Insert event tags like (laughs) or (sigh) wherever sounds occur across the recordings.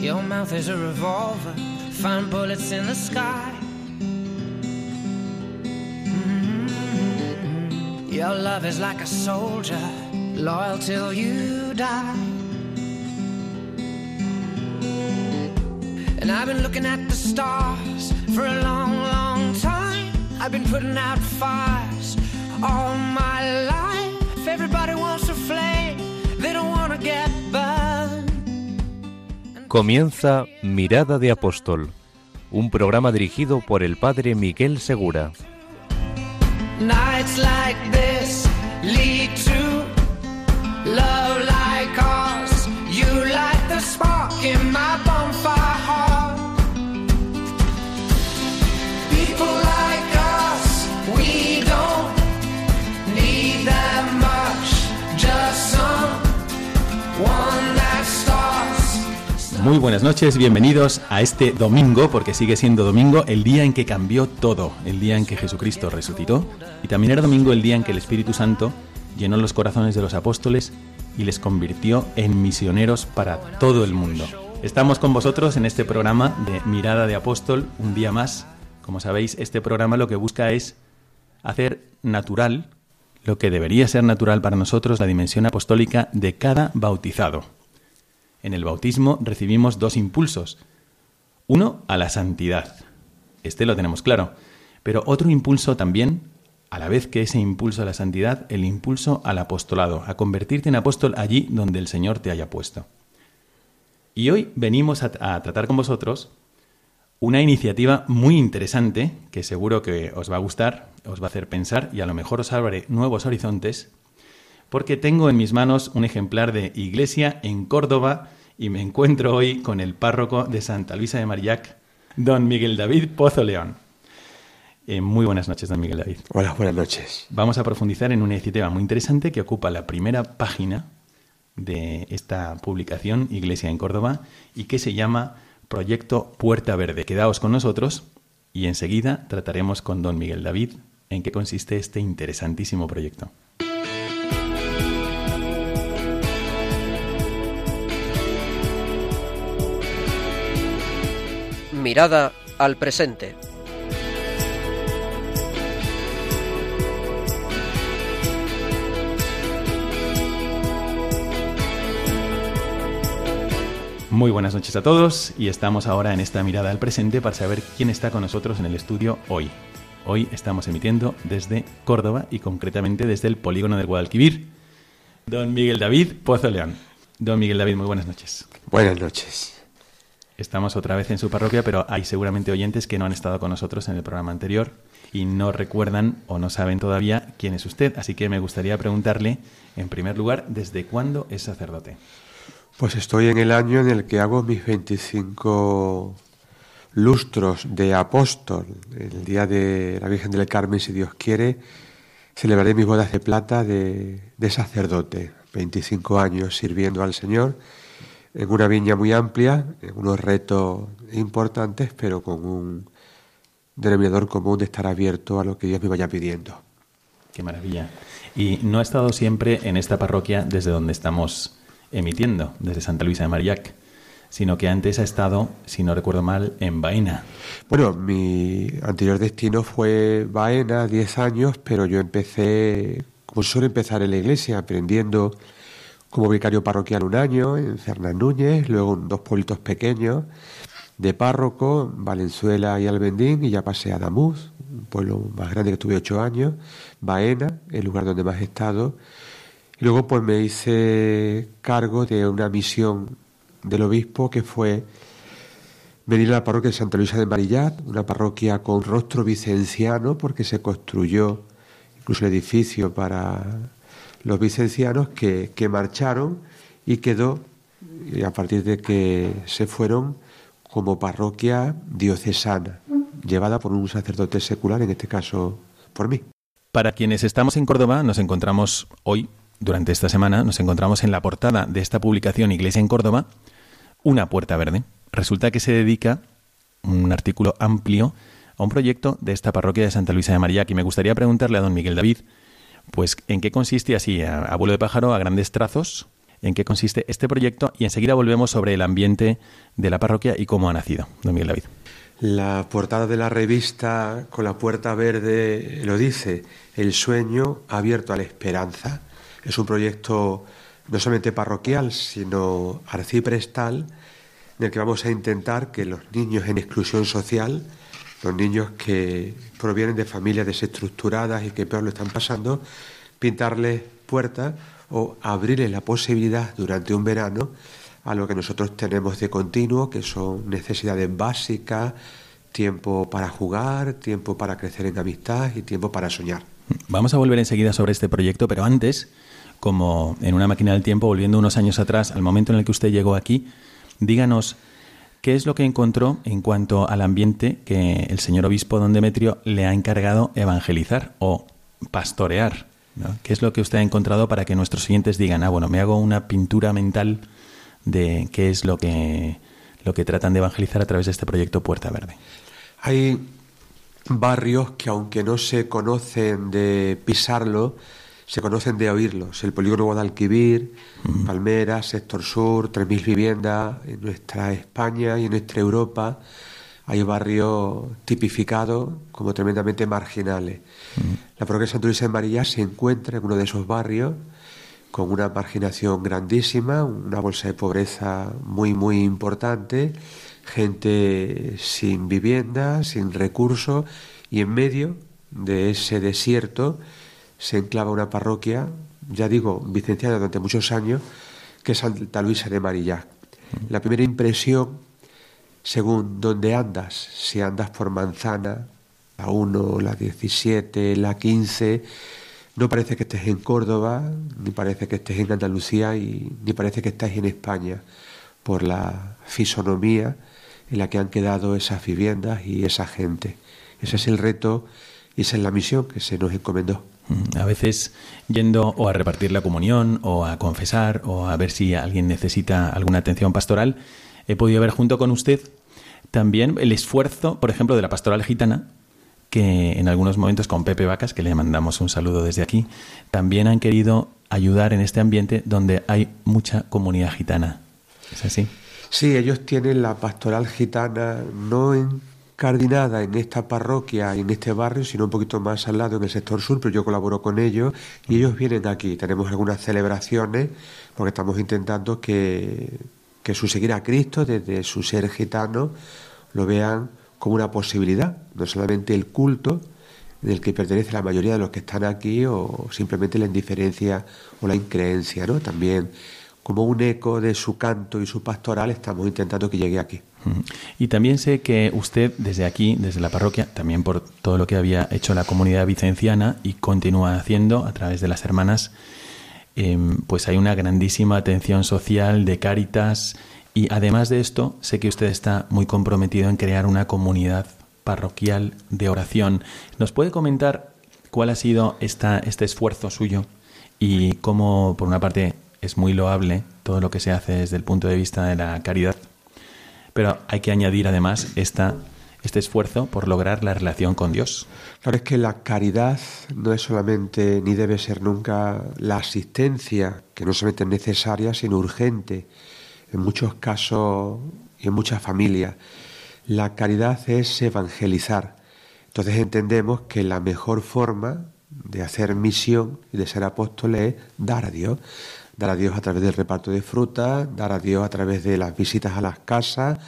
Your mouth is a revolver, find bullets in the sky. Mm-hmm. Your love is like a soldier, loyal till you die. And I've been looking at the stars for a long, long time. I've been putting out fires all my life. Everybody Comienza Mirada de Apóstol, un programa dirigido por el padre Miguel Segura. Muy buenas noches, bienvenidos a este domingo, porque sigue siendo domingo, el día en que cambió todo, el día en que Jesucristo resucitó, y también era domingo el día en que el Espíritu Santo llenó los corazones de los apóstoles y les convirtió en misioneros para todo el mundo. Estamos con vosotros en este programa de Mirada de Apóstol, un día más. Como sabéis, este programa lo que busca es hacer natural lo que debería ser natural para nosotros, la dimensión apostólica de cada bautizado. En el bautismo recibimos dos impulsos. Uno, a la santidad. Este lo tenemos claro. Pero otro impulso también, a la vez que ese impulso a la santidad, el impulso al apostolado, a convertirte en apóstol allí donde el Señor te haya puesto. Y hoy venimos a, tratar con vosotros una iniciativa muy interesante que seguro que os va a gustar, os va a hacer pensar y a lo mejor os abre nuevos horizontes, porque tengo en mis manos un ejemplar de Iglesia en Córdoba y me encuentro hoy con el párroco de Santa Luisa de Marillac, don Miguel David Pozo León. Eh, muy buenas noches, don Miguel David. Hola, buenas noches. Vamos a profundizar en una iniciativa muy interesante que ocupa la primera página de esta publicación, Iglesia en Córdoba, y que se llama Proyecto Puerta Verde. Quedaos con nosotros y enseguida trataremos con don Miguel David en qué consiste este interesantísimo proyecto. Mirada al presente. Muy buenas noches a todos y estamos ahora en esta mirada al presente para saber quién está con nosotros en el estudio hoy. Hoy estamos emitiendo desde Córdoba y concretamente desde el polígono del Guadalquivir. Don Miguel David Pozo León. Don Miguel David, muy buenas noches. Buenas noches. Estamos otra vez en su parroquia, pero hay seguramente oyentes que no han estado con nosotros en el programa anterior y no recuerdan o no saben todavía quién es usted. Así que me gustaría preguntarle, en primer lugar, ¿desde cuándo es sacerdote? Pues estoy en el año en el que hago mis 25 lustros de apóstol. El día de la Virgen del Carmen, si Dios quiere, celebraré mis bodas de plata de, de sacerdote. 25 años sirviendo al Señor en una viña muy amplia, en unos retos importantes, pero con un denominador común de estar abierto a lo que Dios me vaya pidiendo. Qué maravilla. Y no ha estado siempre en esta parroquia desde donde estamos emitiendo, desde Santa Luisa de Marillac, sino que antes ha estado, si no recuerdo mal, en Baena. Bueno, mi anterior destino fue Baena, 10 años, pero yo empecé, como suelo empezar en la iglesia, aprendiendo como vicario parroquial un año en Fernán Núñez, luego en dos pueblitos pequeños de párroco, Valenzuela y Albendín, y ya pasé a Damuz, un pueblo más grande que tuve ocho años, Baena, el lugar donde más he estado, y luego pues me hice cargo de una misión del obispo que fue venir a la parroquia de Santa Luisa de Marillat, una parroquia con rostro vicenciano porque se construyó incluso el edificio para los vicencianos que, que marcharon y quedó, y a partir de que se fueron, como parroquia diocesana, llevada por un sacerdote secular, en este caso por mí. Para quienes estamos en Córdoba, nos encontramos hoy durante esta semana nos encontramos en la portada de esta publicación Iglesia en Córdoba una puerta verde. Resulta que se dedica un artículo amplio a un proyecto de esta parroquia de Santa Luisa de María que me gustaría preguntarle a don Miguel David, pues en qué consiste así, a, vuelo de pájaro, a grandes trazos, en qué consiste este proyecto y enseguida volvemos sobre el ambiente de la parroquia y cómo ha nacido. Don Miguel David. La portada de la revista con la puerta verde lo dice, el sueño abierto a la esperanza. Es un proyecto no solamente parroquial, sino arciprestal, en el que vamos a intentar que los niños en exclusión social, los niños que provienen de familias desestructuradas y que peor lo están pasando, pintarles puertas o abrirles la posibilidad durante un verano a lo que nosotros tenemos de continuo, que son necesidades básicas, tiempo para jugar, tiempo para crecer en amistad y tiempo para soñar. Vamos a volver enseguida sobre este proyecto, pero antes, como en una máquina del tiempo, volviendo unos años atrás, al momento en el que usted llegó aquí, díganos qué es lo que encontró en cuanto al ambiente que el señor obispo don Demetrio le ha encargado evangelizar o pastorear. ¿Qué es lo que usted ha encontrado para que nuestros siguientes digan, ah, bueno, me hago una pintura mental de qué es lo que, lo que tratan de evangelizar a través de este proyecto Puerta Verde? Hay barrios que aunque no se conocen de pisarlo, se conocen de oírlos. El polígono Guadalquivir, Palmera, Sector Sur, 3.000 viviendas en nuestra España y en nuestra Europa. Hay barrios tipificados como tremendamente marginales. La parroquia de Luisa de María se encuentra en uno de esos barrios con una marginación grandísima, una bolsa de pobreza muy, muy importante, gente sin vivienda, sin recursos, y en medio de ese desierto se enclava una parroquia, ya digo, vicenciana durante muchos años, que es Santa Luisa de Marillac. La primera impresión, según donde andas, si andas por Manzana, la 1, la 17, la 15, no parece que estés en Córdoba, ni parece que estés en Andalucía, y, ni parece que estés en España, por la fisonomía en la que han quedado esas viviendas y esa gente. Ese es el reto y esa es la misión que se nos encomendó. A veces yendo o a repartir la comunión o a confesar o a ver si alguien necesita alguna atención pastoral, he podido ver junto con usted también el esfuerzo, por ejemplo, de la pastoral gitana que en algunos momentos con Pepe Vacas, que le mandamos un saludo desde aquí, también han querido ayudar en este ambiente donde hay mucha comunidad gitana. ¿Es así? Sí, ellos tienen la pastoral gitana no encardinada en esta parroquia en este barrio, sino un poquito más al lado en el sector sur, pero yo colaboro con ellos y ellos vienen aquí. Tenemos algunas celebraciones porque estamos intentando que, que su seguir a Cristo desde su ser gitano lo vean como una posibilidad, no solamente el culto del que pertenece la mayoría de los que están aquí o simplemente la indiferencia o la increencia, ¿no? También como un eco de su canto y su pastoral estamos intentando que llegue aquí. Y también sé que usted desde aquí, desde la parroquia, también por todo lo que había hecho la comunidad vicenciana y continúa haciendo a través de las hermanas, em, pues hay una grandísima atención social de Cáritas y además de esto, sé que usted está muy comprometido en crear una comunidad parroquial de oración. ¿Nos puede comentar cuál ha sido esta, este esfuerzo suyo y cómo, por una parte, es muy loable todo lo que se hace desde el punto de vista de la caridad, pero hay que añadir además esta, este esfuerzo por lograr la relación con Dios. Claro, es que la caridad no es solamente ni debe ser nunca la asistencia, que no solamente es necesaria, sino urgente en muchos casos y en muchas familias. La caridad es evangelizar. Entonces entendemos que la mejor forma de hacer misión y de ser apóstoles es dar a Dios. Dar a Dios a través del reparto de frutas, dar a Dios a través de las visitas a las casas,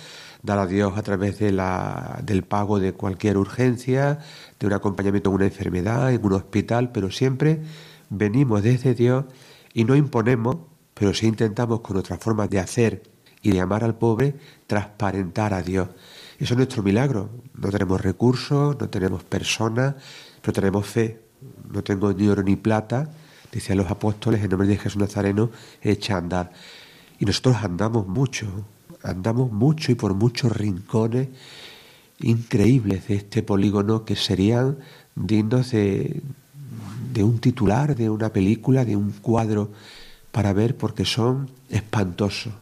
dar a Dios a través de la, del pago de cualquier urgencia, de un acompañamiento en una enfermedad, en un hospital, pero siempre venimos desde Dios y no imponemos pero si intentamos con nuestra forma de hacer y de amar al pobre transparentar a Dios. Eso es nuestro milagro. No tenemos recursos, no tenemos personas, pero tenemos fe. No tengo ni oro ni plata, decían los apóstoles, en nombre de Jesús Nazareno, echa a andar. Y nosotros andamos mucho, andamos mucho y por muchos rincones increíbles de este polígono que serían dignos de, de un titular, de una película, de un cuadro para ver porque son espantosos.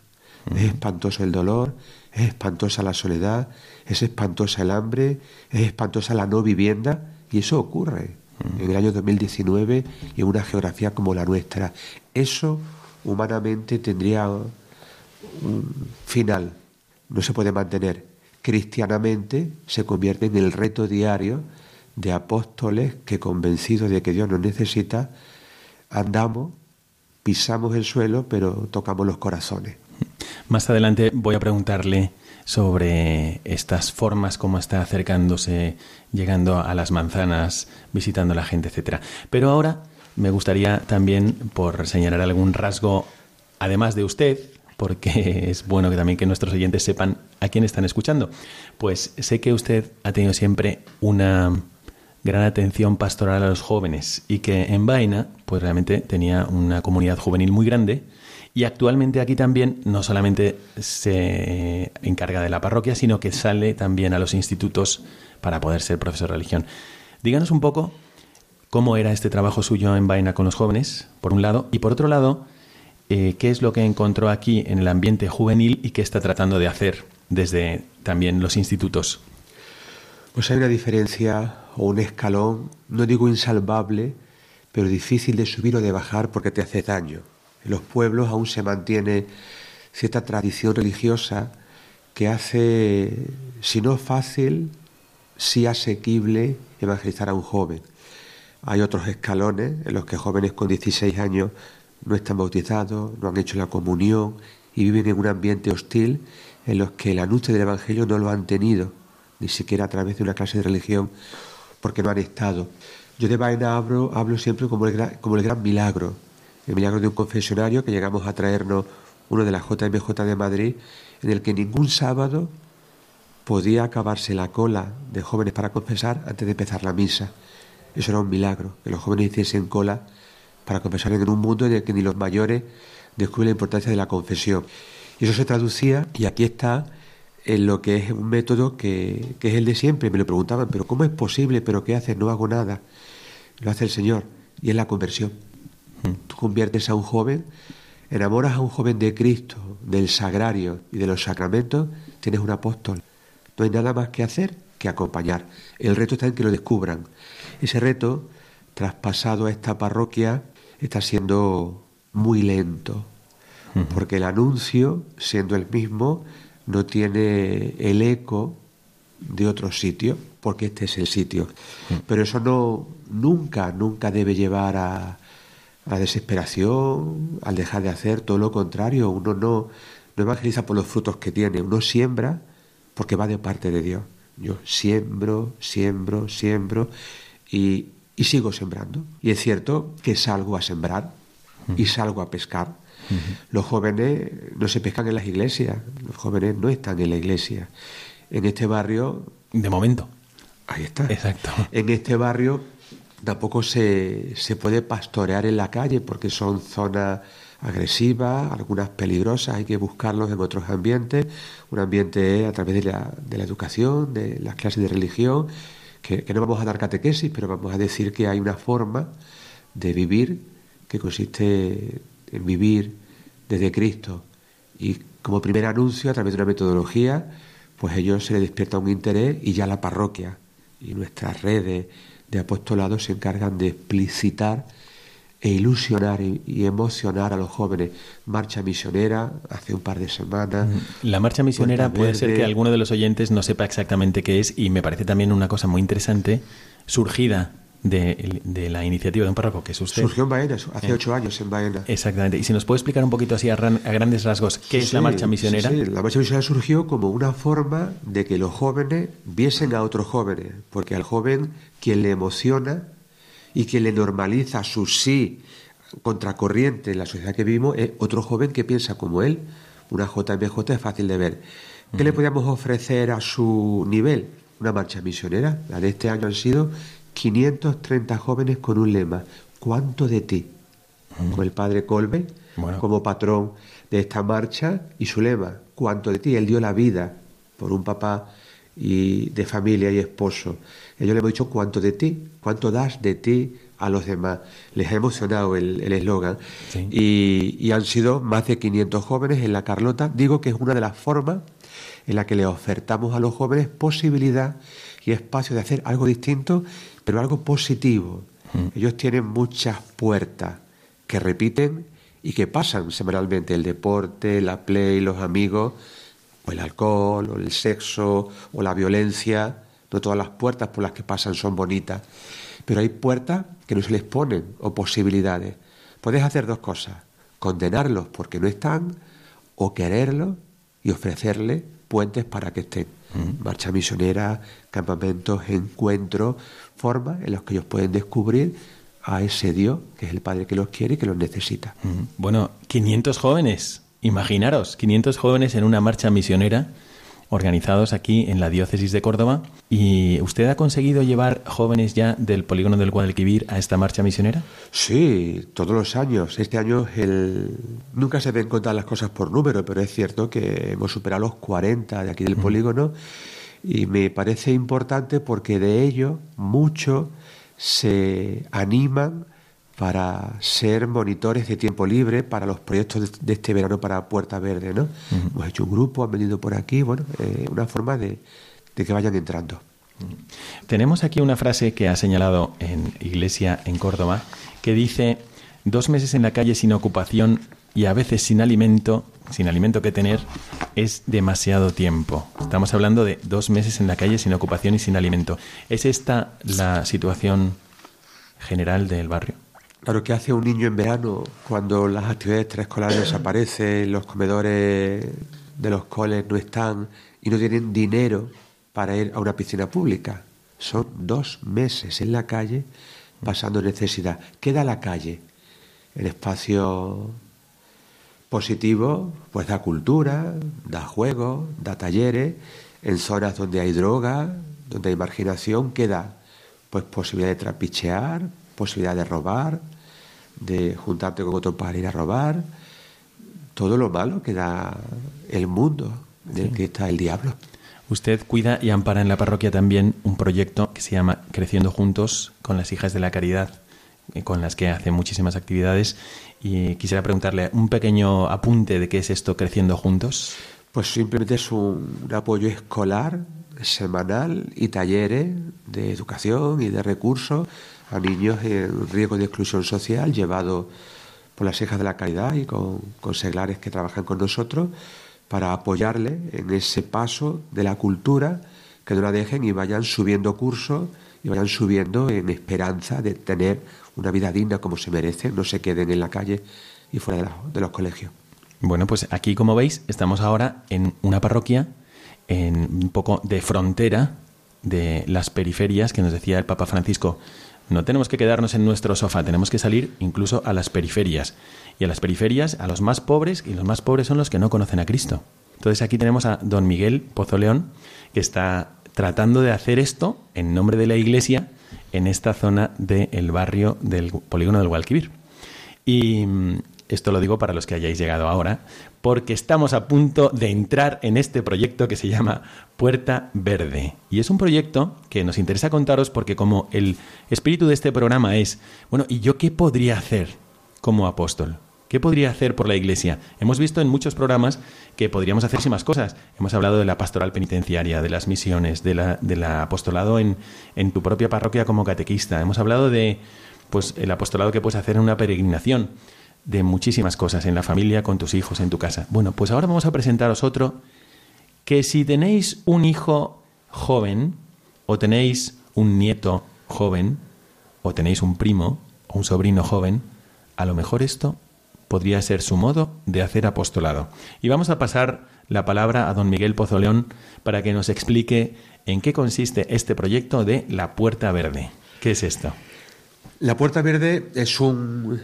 Es espantoso el dolor, es espantosa la soledad, es espantosa el hambre, es espantosa la no vivienda y eso ocurre en el año 2019 y en una geografía como la nuestra. Eso humanamente tendría un final, no se puede mantener. Cristianamente se convierte en el reto diario de apóstoles que convencidos de que Dios nos necesita, andamos, pisamos el suelo, pero tocamos los corazones. Más adelante voy a preguntarle sobre estas formas, cómo está acercándose, llegando a las manzanas, visitando a la gente, etcétera. Pero ahora me gustaría también, por señalar algún rasgo, además de usted, porque (laughs) es bueno que también que nuestros oyentes sepan a quién están escuchando. Pues sé que usted ha tenido siempre una gran atención pastoral a los jóvenes y que en Vaina pues realmente tenía una comunidad juvenil muy grande y actualmente aquí también no solamente se encarga de la parroquia, sino que sale también a los institutos para poder ser profesor de religión. Díganos un poco cómo era este trabajo suyo en Vaina con los jóvenes, por un lado, y por otro lado, eh, qué es lo que encontró aquí en el ambiente juvenil y qué está tratando de hacer desde también los institutos. Pues hay una diferencia o un escalón, no digo insalvable, pero difícil de subir o de bajar porque te hace daño. En los pueblos aún se mantiene cierta tradición religiosa que hace, si no fácil, sí asequible evangelizar a un joven. Hay otros escalones en los que jóvenes con 16 años no están bautizados, no han hecho la comunión y viven en un ambiente hostil en los que el anuncio del Evangelio no lo han tenido, ni siquiera a través de una clase de religión, porque no han estado. Yo de vaina hablo, hablo siempre como el, gran, como el gran milagro, el milagro de un confesionario que llegamos a traernos uno de la JMJ de Madrid, en el que ningún sábado podía acabarse la cola de jóvenes para confesar antes de empezar la misa. Eso era un milagro, que los jóvenes hiciesen cola para confesar en un mundo en el que ni los mayores descubren la importancia de la confesión. Y eso se traducía, y aquí está, en lo que es un método que, es el de siempre. Me lo preguntaban, pero ¿cómo es posible? ¿Pero qué haces? No hago nada. Lo hace el Señor, y es la conversión. Mm. Tú conviertes a un joven, enamoras a un joven de Cristo, del sagrario y de los sacramentos, tienes un apóstol. No hay nada más que hacer que acompañar. El reto está en que lo descubran. Ese reto, traspasado a esta parroquia, está siendo muy lento, porque el anuncio, siendo el mismo, no tiene el eco de otro sitio, porque este es el sitio. Pero eso no nunca, nunca debe llevar a, la desesperación, al dejar de hacer, todo lo contrario, uno no, no evangeliza por los frutos que tiene, uno siembra porque va de parte de Dios. Yo siembro, siembro, siembro y y sigo sembrando. Y es cierto que salgo a sembrar y salgo a pescar. Los jóvenes no se pescan en las iglesias, los jóvenes no están en la iglesia. En este barrio... De momento. Ahí está. Exacto. En este barrio tampoco se, se puede pastorear en la calle porque son zonas agresivas, algunas peligrosas, hay que buscarlos en otros ambientes, un ambiente a través de la, de la educación, de las clases de religión, que, no vamos a dar catequesis, pero vamos a decir que hay una forma de vivir que consiste en vivir desde Cristo. Y como primer anuncio, a través de una metodología, pues a ellos se les despierta un interés y ya la parroquia y nuestras redes de apostolado se encargan de explicitar e ilusionar y, emocionar a los jóvenes. Marcha misionera, hace un par de semanas. La marcha misionera puede ser que alguno de los oyentes no sepa exactamente qué es y me parece también una cosa muy interesante, surgida de, la iniciativa de un párroco que es usted. Surgió en Baena, hace eh. ocho años en Baena. Exactamente. Y si nos puede explicar un poquito así a, grandes rasgos, ¿qué es la marcha misionera? Sí, la marcha misionera surgió como una forma de que los jóvenes viesen a otros jóvenes, porque al joven quien le emociona y que le normaliza su sí contracorriente en la sociedad que vivimos es otro joven que piensa como él. Una JMJ es fácil de ver. ¿Qué le podíamos ofrecer a su nivel? Una marcha misionera. La de este año han sido 530 jóvenes con un lema. ¿Cuánto de ti? Con el padre Colbe como patrón de esta marcha y su lema. ¿Cuánto de ti? Él dio la vida por un papá y de familia y esposo. Ellos le hemos dicho cuánto de ti, cuánto das de ti a los demás. Les ha emocionado el eslogan. Y, han sido más de 500 jóvenes en la Carlota. Digo que es una de las formas en la que le ofertamos a los jóvenes posibilidad y espacio de hacer algo distinto, pero algo positivo. Mm. Ellos tienen muchas puertas que repiten y que pasan semanalmente el deporte, la play, los amigos, o el alcohol, o el sexo, o la violencia. No todas las puertas por las que pasan son bonitas, pero hay puertas que no se les ponen o posibilidades. Puedes hacer dos cosas, condenarlos porque no están o quererlos y ofrecerles puentes para que estén. Marcha misionera, campamentos, encuentros, formas en las que ellos pueden descubrir a ese Dios, que es el Padre que los quiere y que los necesita. Bueno, 500 jóvenes, imaginaros, 500 jóvenes en una marcha misionera organizados aquí en la diócesis de Córdoba. ¿Y usted ha conseguido llevar jóvenes ya del polígono del Guadalquivir a esta marcha misionera? Sí, todos los años. Este año el... nunca se ven contar las cosas por número, pero es cierto que hemos superado los 40 de aquí del polígono y me parece importante porque de ello muchos se animan para ser monitores de tiempo libre para los proyectos de, este verano para Puerta Verde, ¿no? Hemos hecho un grupo, han venido por aquí, bueno, eh, una forma de, que vayan entrando. Tenemos aquí una frase que ha señalado en Iglesia en Córdoba que dice dos meses en la calle sin ocupación y a veces sin alimento, sin alimento que tener, es demasiado tiempo. Estamos hablando de dos meses en la calle sin ocupación y sin alimento. ¿Es esta la situación general del barrio? Claro, ¿qué hace un niño en verano cuando las actividades extraescolares desaparecen, los comedores de los coles no están y no tienen dinero para ir a una piscina pública? Son dos meses en la calle pasando necesidad. ¿Qué da la calle? El espacio positivo, pues da cultura, da juegos, da talleres, en zonas donde hay droga, donde hay marginación, ¿qué da? Pues posibilidad de trapichear, posibilidad de robar, de juntarte con otro para ir a robar, todo lo malo que da el mundo del que está el diablo. Usted cuida y ampara en la parroquia también un proyecto que se llama Creciendo Juntos con las Hijas de la Caridad, eh, con las que hace muchísimas actividades. Y quisiera preguntarle un pequeño apunte de qué es esto Creciendo Juntos. Pues simplemente es un apoyo escolar semanal y talleres de educación y de recursos a niños en riesgo de exclusión social llevados por las hijas de la caridad y con, seglares que trabajan con nosotros para apoyarles en ese paso de la cultura, que no la dejen y vayan subiendo cursos y vayan subiendo en esperanza de tener una vida digna como se merecen, no se queden en la calle y fuera de los colegios. Bueno, pues aquí como veis estamos ahora en una parroquia en un poco de frontera de las periferias que nos decía el Papa Francisco. No tenemos que quedarnos en nuestro sofá, tenemos que salir incluso a las periferias. Y a las periferias, a los más pobres, y los más pobres son los que no conocen a Cristo. Entonces aquí tenemos a don Miguel Pozoleón, que está tratando de hacer esto en nombre de la Iglesia en esta zona del barrio del polígono del Guadalquivir. Y mm, esto lo digo para los que hayáis llegado ahora, porque estamos a punto de entrar en este proyecto que se llama Puerta Verde. Y es un proyecto que nos interesa contaros porque como el espíritu de este programa es, bueno, ¿y yo qué podría hacer como apóstol? ¿Qué podría hacer por la Iglesia? Hemos visto en muchos programas que podríamos hacer más cosas. Hemos hablado de la pastoral penitenciaria, de las misiones, de la, apostolado en, en tu propia parroquia como catequista. Hemos hablado de pues el apostolado que puedes hacer en una peregrinación de muchísimas cosas en la familia, con tus hijos, en tu casa. Bueno, pues ahora vamos a presentaros otro que si tenéis un hijo joven o tenéis un nieto joven o tenéis un primo o un sobrino joven, a lo mejor esto podría ser su modo de hacer apostolado. Y vamos a pasar la palabra a don Miguel Pozoleón para que nos explique en qué consiste este proyecto de la Puerta Verde. ¿Qué es esto? La Puerta Verde es un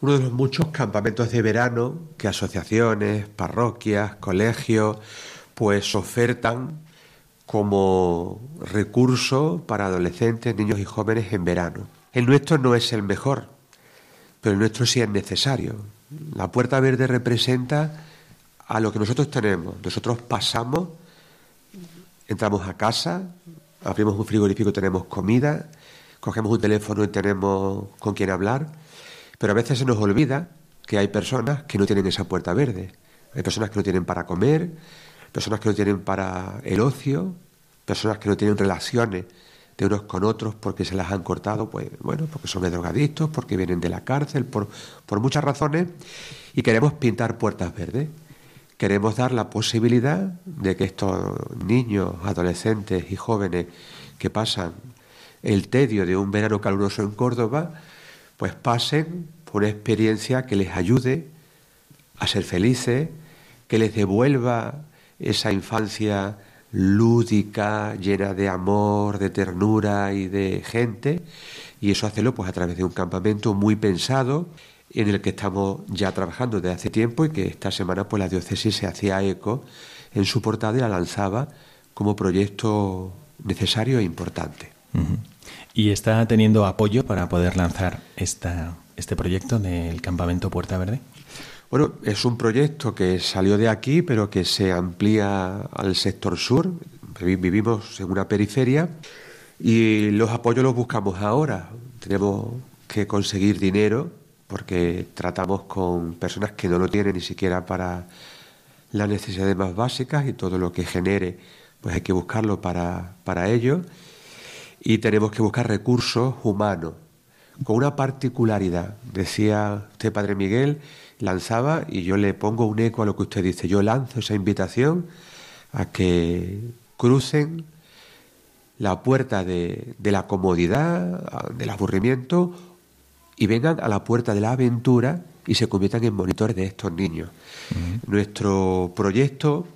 uno de los muchos campamentos de verano que asociaciones, parroquias, colegios, pues ofertan como recurso para adolescentes, niños y jóvenes en verano. El nuestro no es el mejor, pero el nuestro sí es necesario. La puerta verde representa a lo que nosotros tenemos. Nosotros pasamos, entramos a casa, abrimos un frigorífico, tenemos comida, cogemos un teléfono y tenemos con quién hablar pero a veces se nos olvida que hay personas que no tienen esa puerta verde. Hay personas que no tienen para comer, personas que no tienen para el ocio, personas que no tienen relaciones de unos con otros porque se las han cortado, pues bueno, porque son drogadictos, porque vienen de la cárcel, por, por muchas razones, y queremos pintar puertas verdes. Queremos dar la posibilidad de que estos niños, adolescentes y jóvenes que pasan el tedio de un verano caluroso en Córdoba, pues pasen por una experiencia que les ayude a ser felices, que les devuelva esa infancia lúdica, llena de amor, de ternura y de gente, y eso hacerlo pues a través de un campamento muy pensado en el que estamos ya trabajando desde hace tiempo y que esta semana pues la diócesis se hacía eco en su portada y la lanzaba como proyecto necesario e importante. ¿Y está teniendo apoyo para poder lanzar esta, este proyecto del campamento Puerta Verde? Bueno, es un proyecto que salió de aquí, pero que se amplía al sector sur. Vivimos en una periferia y los apoyos los buscamos ahora. Tenemos que conseguir dinero porque tratamos con personas que no lo tienen ni siquiera para las necesidades más básicas y todo lo que genere, pues hay que buscarlo para, para ello. Y tenemos que buscar recursos humanos, con una particularidad. Decía usted, Padre Miguel, lanzaba y yo le pongo un eco a lo que usted dice. Yo lanzo esa invitación a que crucen la puerta de, la comodidad, del aburrimiento, y vengan a la puerta de la aventura y se conviertan en monitores de estos niños. Nuestro proyecto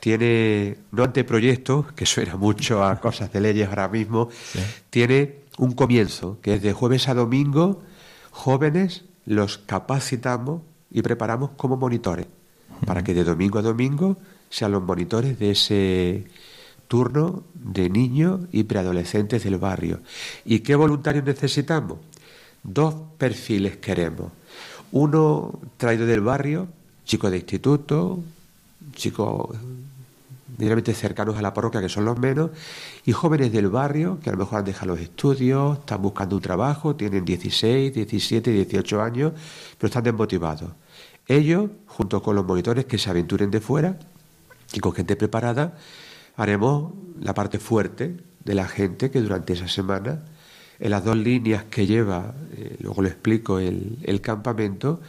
tiene, no anteproyecto, que suena mucho a (laughs) cosas de leyes ahora mismo, tiene un comienzo, que es de jueves a domingo, jóvenes los capacitamos y preparamos como monitores, para que de domingo a domingo sean los monitores de ese turno de niños y preadolescentes del barrio. ¿Y qué voluntarios necesitamos? Dos perfiles queremos. Uno traído del barrio, chico de instituto, chico directamente cercanos a la parroquia, que son los menos, y jóvenes del barrio, que a lo mejor han dejado los estudios, están buscando un trabajo, tienen 16, 17, 18 años, pero están desmotivados. Ellos, junto con los monitores que se aventuren de fuera y con gente preparada, haremos la parte fuerte de la gente que durante esa semana, en las dos líneas que lleva, eh, luego lo explico, el, el campamento,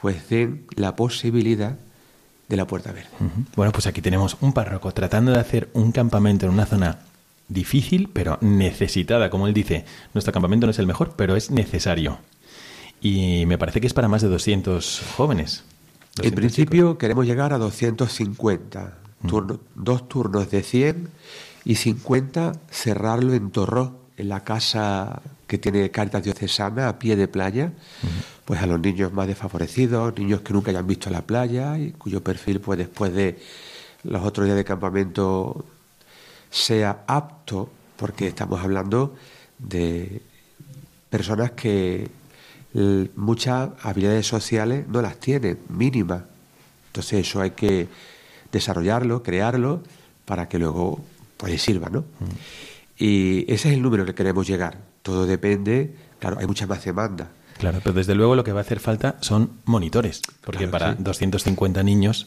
pues den la posibilidad de la Puerta Verde. Bueno, pues aquí tenemos un párroco tratando de hacer un campamento en una zona difícil, pero necesitada, como él dice. Nuestro campamento no es el mejor, pero es necesario. Y me parece que es para más de 200 jóvenes. en principio queremos llegar a 250, dos turnos de 100 y 50 cerrarlo en Torró, en la casa que tiene Caritas Diocesana a pie de playa pues a los niños más desfavorecidos, niños que nunca hayan visto la playa y cuyo perfil pues después de los otros días de campamento sea apto, porque estamos hablando de personas que muchas habilidades sociales no las tienen, mínimas. Entonces eso hay que desarrollarlo, crearlo, para que luego pues sirva, ¿no? Mm. Y ese es el número que queremos llegar. Todo depende, claro, hay mucha más demanda Claro, pero desde luego lo que va a hacer falta son monitores, porque para 250 niños...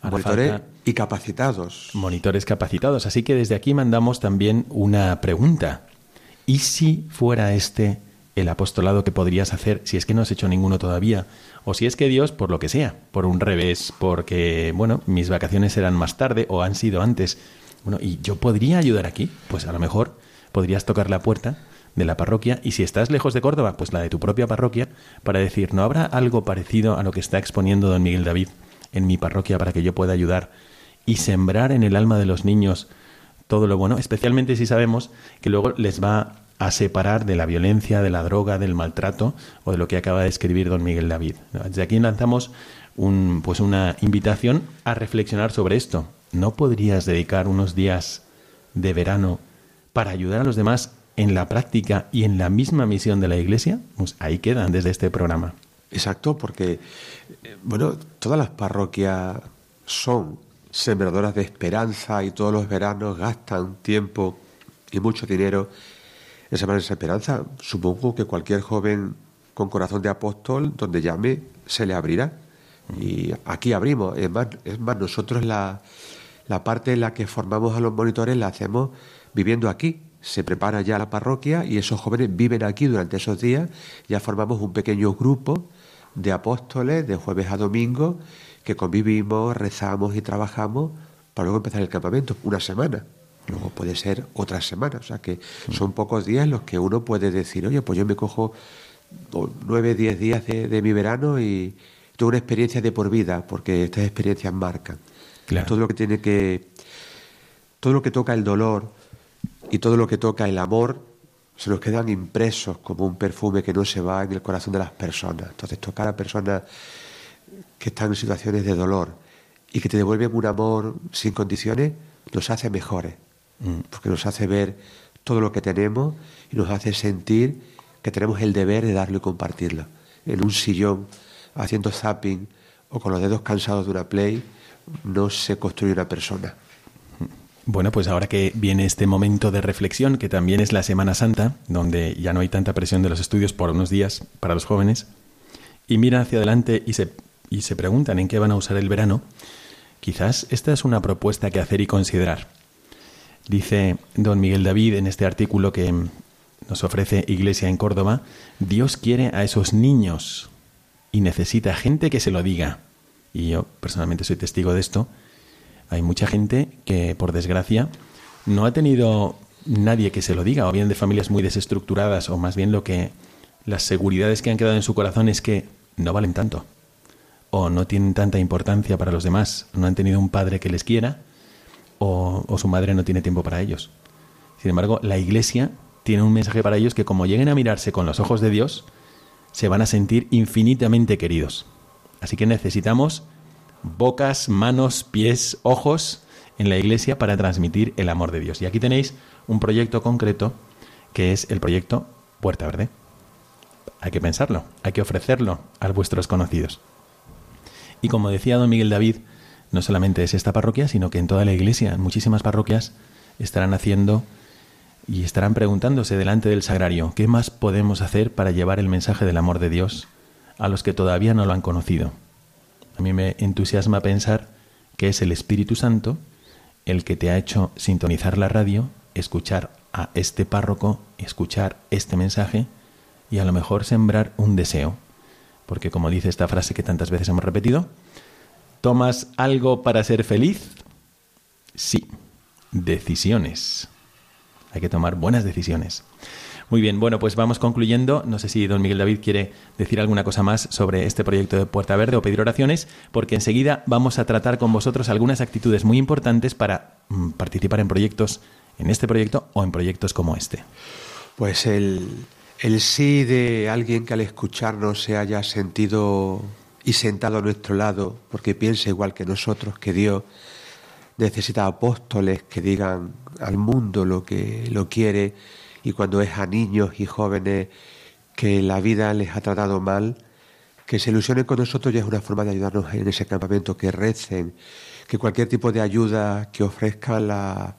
Monitores y capacitados. Monitores capacitados. Así que desde aquí mandamos también una pregunta. ¿Y si fuera este el apostolado que podrías hacer si es que no has hecho ninguno todavía? O si es que Dios, por lo que sea, por un revés, porque, bueno, mis vacaciones eran más tarde o han sido antes. Bueno, ¿y yo podría ayudar aquí? Pues a lo mejor podrías tocar la puerta de la parroquia y si estás lejos de Córdoba, pues la de tu propia parroquia, para decir, ¿no habrá algo parecido a lo que está exponiendo don Miguel David en mi parroquia para que yo pueda ayudar y sembrar en el alma de los niños todo lo bueno, especialmente si sabemos que luego les va a separar de la violencia, de la droga, del maltrato o de lo que acaba de escribir don Miguel David. Desde aquí lanzamos un, pues una invitación a reflexionar sobre esto. ¿No podrías dedicar unos días de verano para ayudar a los demás en la práctica y en la misma misión de la Iglesia, pues ahí quedan desde este programa. Exacto, porque eh, bueno, todas las parroquias son sembradoras de esperanza y todos los veranos gastan tiempo y mucho dinero en sembrar esa esperanza. Supongo que cualquier joven con corazón de apóstol, donde llame, se le abrirá. Y aquí abrimos. Es más, es más nosotros la, la parte en la que formamos a los monitores la hacemos viviendo aquí, se prepara ya la parroquia y esos jóvenes viven aquí durante esos días. Ya formamos un pequeño grupo de apóstoles de jueves a domingo que convivimos, rezamos y trabajamos para luego empezar el campamento, una semana. Luego puede ser otra semana. O sea que son pocos días en los que uno puede decir, oye, pues yo me cojo nueve, diez días de, mi verano y tengo una experiencia de por vida, porque estas experiencias marcan. Todo lo que tiene que. Todo lo que toca el dolor y todo lo que toca el amor se nos quedan impresos como un perfume que no se va en el corazón de las personas. Entonces, tocar a personas que están en situaciones de dolor y que te devuelven un amor sin condiciones nos hace mejores, mm. porque nos hace ver todo lo que tenemos y nos hace sentir que tenemos el deber de darlo y compartirlo. En un sillón, haciendo zapping o con los dedos cansados de una play, no se construye una persona. Bueno, pues ahora que viene este momento de reflexión, que también es la Semana Santa, donde ya no hay tanta presión de los estudios por unos días para los jóvenes, y miran hacia adelante y se, y se preguntan en qué van a usar el verano, quizás esta es una propuesta que hacer y considerar. Dice don Miguel David en este artículo que nos ofrece Iglesia en Córdoba, Dios quiere a esos niños y necesita gente que se lo diga. Y yo personalmente soy testigo de esto hay mucha gente que, por desgracia, no ha tenido nadie que se lo diga, o bien de familias muy desestructuradas, o más bien lo que las seguridades que han quedado en su corazón es que no valen tanto, o no tienen tanta importancia para los demás, no han tenido un padre que les quiera, o, o su madre no tiene tiempo para ellos. Sin embargo, la Iglesia tiene un mensaje para ellos que como lleguen a mirarse con los ojos de Dios, se van a sentir infinitamente queridos. Así que necesitamos bocas, manos, pies, ojos en la iglesia para transmitir el amor de Dios. Y aquí tenéis un proyecto concreto que es el proyecto Puerta Verde. Hay que pensarlo, hay que ofrecerlo a vuestros conocidos. Y como decía don Miguel David, no solamente es esta parroquia, sino que en toda la iglesia, en muchísimas parroquias, estarán haciendo y estarán preguntándose delante del sagrario, ¿qué más podemos hacer para llevar el mensaje del amor de Dios a los que todavía no lo han conocido? A mí me entusiasma pensar que es el Espíritu Santo el que te ha hecho sintonizar la radio, escuchar a este párroco, escuchar este mensaje y a lo mejor sembrar un deseo. Porque como dice esta frase que tantas veces hemos repetido, ¿tomas algo para ser feliz? Sí, decisiones. Hay que tomar buenas decisiones. Muy bien, bueno, pues vamos concluyendo. No sé si don Miguel David quiere decir alguna cosa más sobre este proyecto de Puerta Verde o pedir oraciones, porque enseguida vamos a tratar con vosotros algunas actitudes muy importantes para mm, participar en proyectos, en este proyecto o en proyectos como este. Pues el, el sí de alguien que al escucharnos se haya sentido y sentado a nuestro lado, porque piensa igual que nosotros, que Dios necesita apóstoles que digan al mundo lo que lo quiere y cuando es a niños y jóvenes que la vida les ha tratado mal, que se ilusionen con nosotros ya es una forma de ayudarnos en ese campamento, que recen, que cualquier tipo de ayuda que ofrezcan la,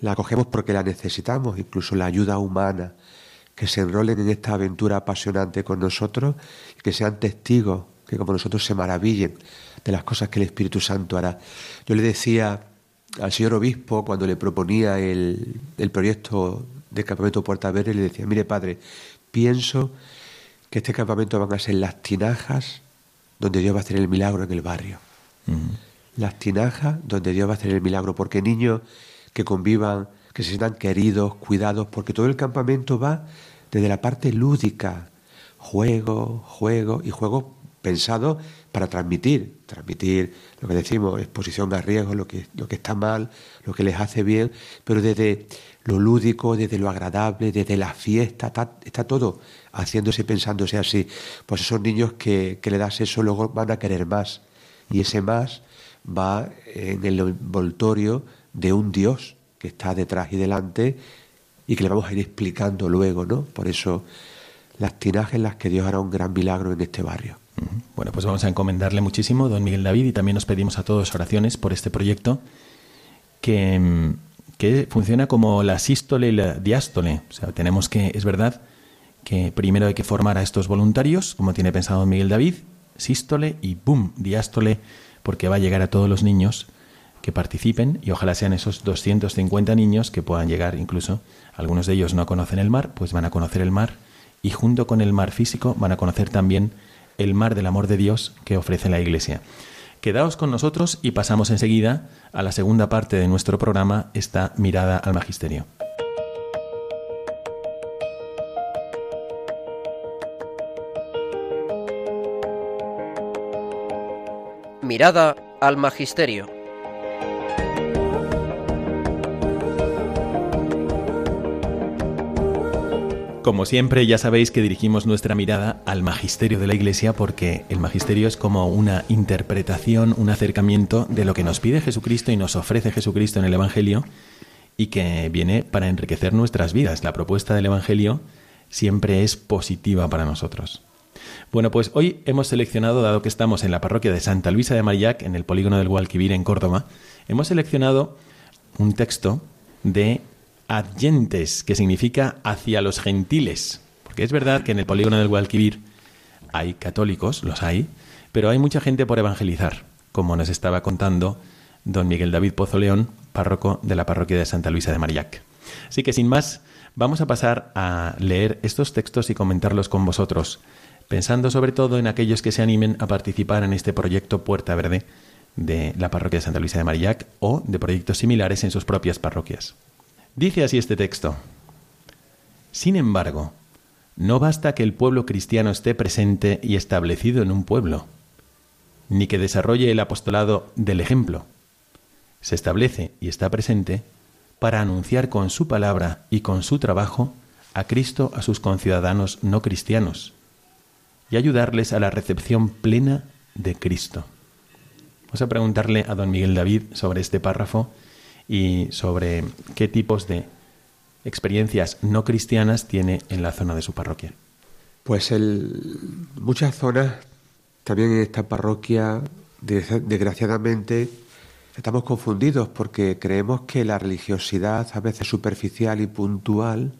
la acogemos porque la necesitamos, incluso la ayuda humana, que se enrolen en esta aventura apasionante con nosotros que sean testigos, que como nosotros se maravillen de las cosas que el Espíritu Santo hará. Yo le decía al señor obispo cuando le proponía el, el proyecto del campamento Puerta Verde le decía, mire padre, pienso que este campamento van a ser las tinajas donde Dios va a hacer el milagro en el barrio. Las tinajas donde Dios va a hacer el milagro, porque niños que convivan, que se sientan queridos, cuidados, porque todo el campamento va desde la parte lúdica, juego, juego y juego pensado para transmitir, transmitir lo que decimos, exposición a riesgo, lo que, lo que está mal, lo que les hace bien, pero desde lo lúdico, desde lo agradable, desde la fiesta, está, todo haciéndose, pensándose así. Pues esos niños que, que le das eso luego van a querer más. Y ese más va en el envoltorio de un Dios que está detrás y delante y que le vamos a ir explicando luego, ¿no? Por eso las tinajas en las que Dios hará un gran milagro en este barrio. Bueno, pues vamos a encomendarle muchísimo, don Miguel David, y también nos pedimos a todos oraciones por este proyecto que, mm, que funciona como la sístole y la diástole. O sea, tenemos que, es verdad, que primero hay que formar a estos voluntarios, como tiene pensado Miguel David, sístole y boom, diástole, porque va a llegar a todos los niños que participen y ojalá sean esos 250 niños que puedan llegar incluso, algunos de ellos no conocen el mar, pues van a conocer el mar y junto con el mar físico van a conocer también el mar del amor de Dios que ofrece la Iglesia. Quedaos con nosotros y pasamos enseguida a la segunda parte de nuestro programa, esta mirada al magisterio. Mirada al magisterio. Como siempre, ya sabéis que dirigimos nuestra mirada al magisterio de la Iglesia porque el magisterio es como una interpretación, un acercamiento de lo que nos pide Jesucristo y nos ofrece Jesucristo en el Evangelio y que viene para enriquecer nuestras vidas. La propuesta del Evangelio siempre es positiva para nosotros. Bueno, pues hoy hemos seleccionado, dado que estamos en la parroquia de Santa Luisa de Marillac, en el polígono del Guadalquivir en Córdoba, hemos seleccionado un texto de adyentes, que significa hacia los gentiles. Porque es verdad que en el polígono del Guadalquivir hay católicos, los hay, pero hay mucha gente por evangelizar, como nos estaba contando don Miguel David Pozo León, párroco de la parroquia de Santa Luisa de Marillac. Así que sin más, vamos a pasar a leer estos textos y comentarlos con vosotros, pensando sobre todo en aquellos que se animen a participar en este proyecto Puerta Verde de la parroquia de Santa Luisa de Marillac o de proyectos similares en sus propias parroquias. Dice así este texto. Sin embargo, no basta que el pueblo cristiano esté presente y establecido en un pueblo, ni que desarrolle el apostolado del ejemplo. Se establece y está presente para anunciar con su palabra y con su trabajo a Cristo a sus conciudadanos no cristianos y ayudarles a la recepción plena de Cristo. Vamos a preguntarle a don Miguel David sobre este párrafo y sobre qué tipos de experiencias no cristianas tiene en la zona de su parroquia. Pues muchas zonas, también en esta parroquia, desgraciadamente, estamos confundidos porque creemos que la religiosidad, a veces superficial y puntual,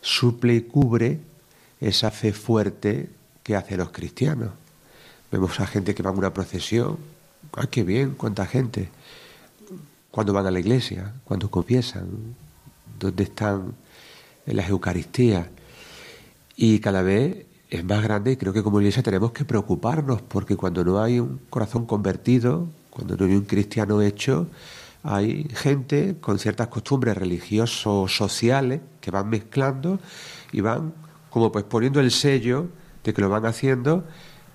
suple y cubre esa fe fuerte que hacen los cristianos. Vemos a gente que va a una procesión, ¡ay, qué bien! ¡Cuánta gente! Cuando van a la iglesia, cuando confiesan, dónde están en las Eucaristías. Y cada vez es más grande y creo que como iglesia tenemos que preocuparnos porque cuando no hay un corazón convertido, cuando no hay un cristiano hecho, hay gente con ciertas costumbres religiosas sociales que van mezclando y van como pues poniendo el sello de que lo van haciendo,